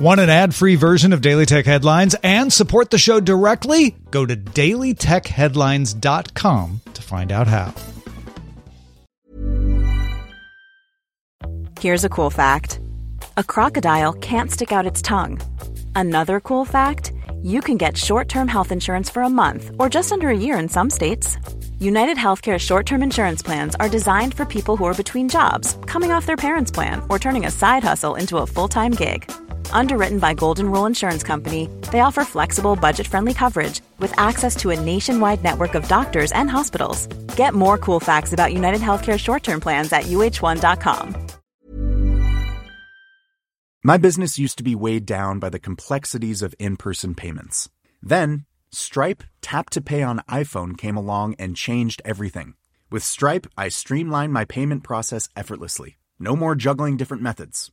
Want an ad free version of Daily Tech Headlines and support the show directly? Go to dailytechheadlines.com to find out how. Here's a cool fact a crocodile can't stick out its tongue. Another cool fact you can get short term health insurance for a month or just under a year in some states. United Healthcare short term insurance plans are designed for people who are between jobs, coming off their parents' plan, or turning a side hustle into a full time gig. Underwritten by Golden Rule Insurance Company, they offer flexible, budget friendly coverage with access to a nationwide network of doctors and hospitals. Get more cool facts about United Healthcare short term plans at uh1.com. My business used to be weighed down by the complexities of in person payments. Then, Stripe Tap to Pay on iPhone came along and changed everything. With Stripe, I streamlined my payment process effortlessly. No more juggling different methods.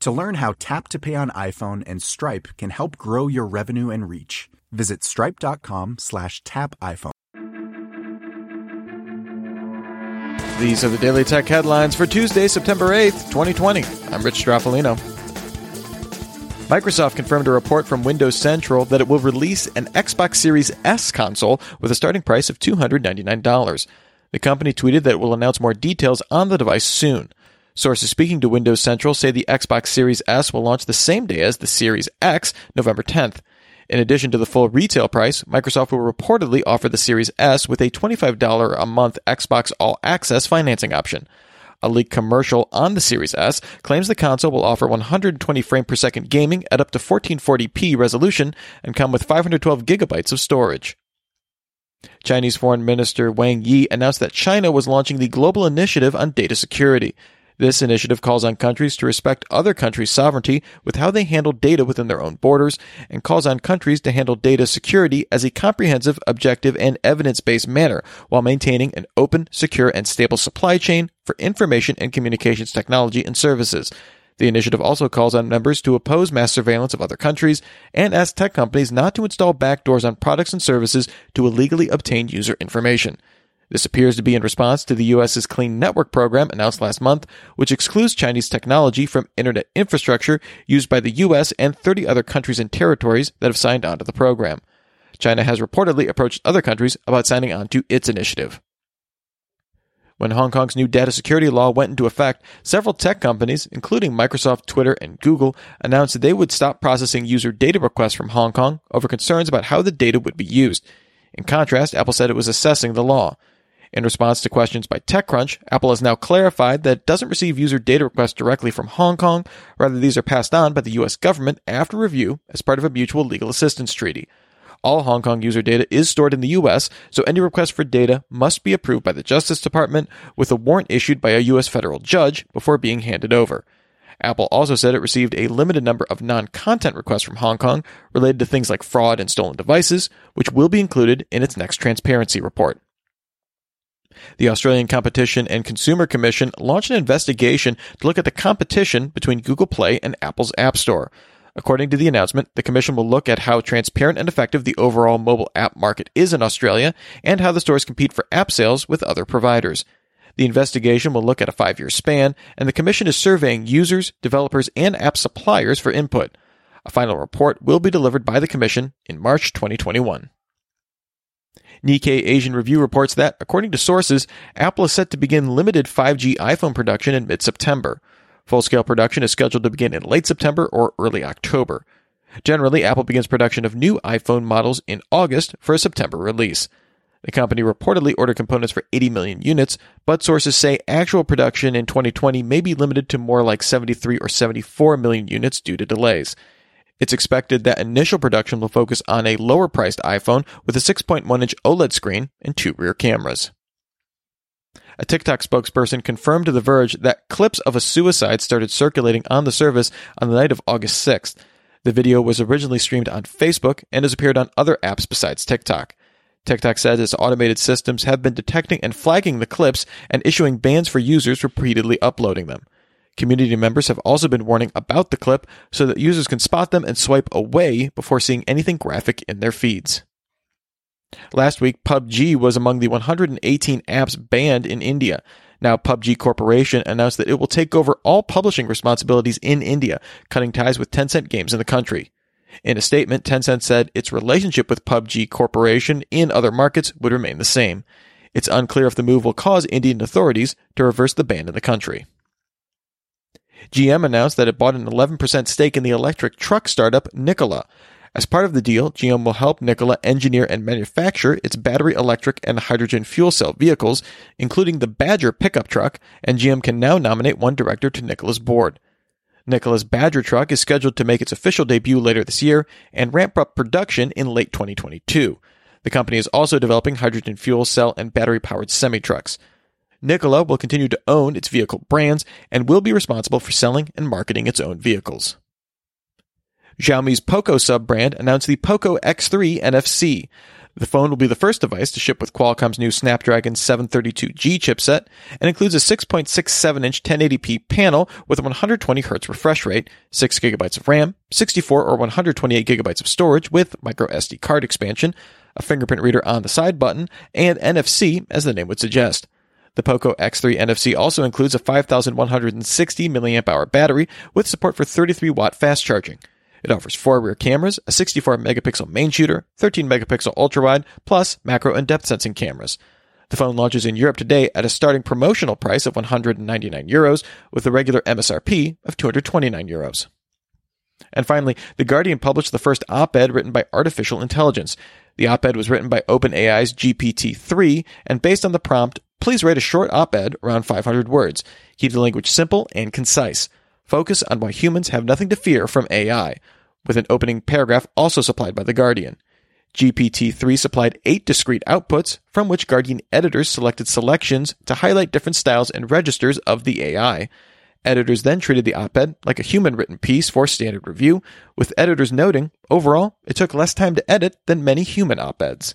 To learn how Tap to Pay on iPhone and Stripe can help grow your revenue and reach, visit stripe.com slash tap iPhone. These are the Daily Tech headlines for Tuesday, September 8th, 2020. I'm Rich Stroffolino. Microsoft confirmed a report from Windows Central that it will release an Xbox Series S console with a starting price of $299. The company tweeted that it will announce more details on the device soon. Sources speaking to Windows Central say the Xbox Series S will launch the same day as the Series X, November 10th. In addition to the full retail price, Microsoft will reportedly offer the Series S with a $25 a month Xbox All Access financing option. A leaked commercial on the Series S claims the console will offer 120 frame per second gaming at up to 1440p resolution and come with 512 gigabytes of storage. Chinese Foreign Minister Wang Yi announced that China was launching the Global Initiative on Data Security. This initiative calls on countries to respect other countries' sovereignty with how they handle data within their own borders and calls on countries to handle data security as a comprehensive, objective, and evidence-based manner while maintaining an open, secure, and stable supply chain for information and communications technology and services. The initiative also calls on members to oppose mass surveillance of other countries and asks tech companies not to install backdoors on products and services to illegally obtain user information. This appears to be in response to the US's Clean Network program announced last month, which excludes Chinese technology from internet infrastructure used by the US and 30 other countries and territories that have signed on to the program. China has reportedly approached other countries about signing on to its initiative. When Hong Kong's new data security law went into effect, several tech companies, including Microsoft, Twitter, and Google, announced that they would stop processing user data requests from Hong Kong over concerns about how the data would be used. In contrast, Apple said it was assessing the law. In response to questions by TechCrunch, Apple has now clarified that it doesn't receive user data requests directly from Hong Kong. Rather, these are passed on by the US government after review as part of a mutual legal assistance treaty. All Hong Kong user data is stored in the US, so any request for data must be approved by the Justice Department with a warrant issued by a US federal judge before being handed over. Apple also said it received a limited number of non content requests from Hong Kong related to things like fraud and stolen devices, which will be included in its next transparency report. The Australian Competition and Consumer Commission launched an investigation to look at the competition between Google Play and Apple's App Store. According to the announcement, the Commission will look at how transparent and effective the overall mobile app market is in Australia and how the stores compete for app sales with other providers. The investigation will look at a five year span, and the Commission is surveying users, developers, and app suppliers for input. A final report will be delivered by the Commission in March 2021. Nikkei Asian Review reports that, according to sources, Apple is set to begin limited 5G iPhone production in mid September. Full scale production is scheduled to begin in late September or early October. Generally, Apple begins production of new iPhone models in August for a September release. The company reportedly ordered components for 80 million units, but sources say actual production in 2020 may be limited to more like 73 or 74 million units due to delays. It's expected that initial production will focus on a lower priced iPhone with a 6.1 inch OLED screen and two rear cameras. A TikTok spokesperson confirmed to The Verge that clips of a suicide started circulating on the service on the night of August 6th. The video was originally streamed on Facebook and has appeared on other apps besides TikTok. TikTok says its automated systems have been detecting and flagging the clips and issuing bans for users repeatedly uploading them. Community members have also been warning about the clip so that users can spot them and swipe away before seeing anything graphic in their feeds. Last week, PUBG was among the 118 apps banned in India. Now, PUBG Corporation announced that it will take over all publishing responsibilities in India, cutting ties with Tencent games in the country. In a statement, Tencent said its relationship with PUBG Corporation in other markets would remain the same. It's unclear if the move will cause Indian authorities to reverse the ban in the country. GM announced that it bought an 11% stake in the electric truck startup Nikola. As part of the deal, GM will help Nikola engineer and manufacture its battery electric and hydrogen fuel cell vehicles, including the Badger pickup truck, and GM can now nominate one director to Nikola's board. Nikola's Badger truck is scheduled to make its official debut later this year and ramp up production in late 2022. The company is also developing hydrogen fuel cell and battery powered semi trucks. Nikola will continue to own its vehicle brands and will be responsible for selling and marketing its own vehicles. Xiaomi's Poco sub brand announced the Poco X3 NFC. The phone will be the first device to ship with Qualcomm's new Snapdragon 732G chipset and includes a 6.67 inch 1080p panel with a 120 Hz refresh rate, 6 GB of RAM, 64 or 128 GB of storage with micro SD card expansion, a fingerprint reader on the side button, and NFC, as the name would suggest. The Poco X3 NFC also includes a 5160 mAh battery with support for 33 watt fast charging. It offers four rear cameras, a 64 megapixel main shooter, 13 megapixel ultra wide, plus macro and depth sensing cameras. The phone launches in Europe today at a starting promotional price of 199 euros with a regular MSRP of 229 euros. And finally, The Guardian published the first op-ed written by artificial intelligence. The op-ed was written by OpenAI's GPT-3 and based on the prompt, please write a short op-ed around 500 words. Keep the language simple and concise. Focus on why humans have nothing to fear from AI, with an opening paragraph also supplied by The Guardian. GPT-3 supplied eight discrete outputs, from which Guardian editors selected selections to highlight different styles and registers of the AI. Editors then treated the op-ed like a human written piece for standard review, with editors noting, overall, it took less time to edit than many human op-eds.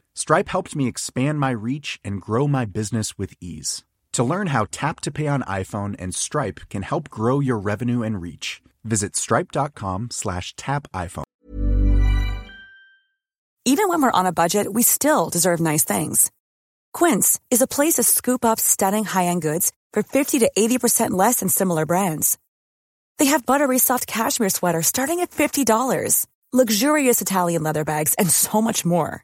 Stripe helped me expand my reach and grow my business with ease. To learn how Tap to Pay on iPhone and Stripe can help grow your revenue and reach, visit stripe.com slash tap iPhone. Even when we're on a budget, we still deserve nice things. Quince is a place to scoop up stunning high-end goods for 50 to 80% less than similar brands. They have buttery soft cashmere sweaters starting at $50, luxurious Italian leather bags, and so much more.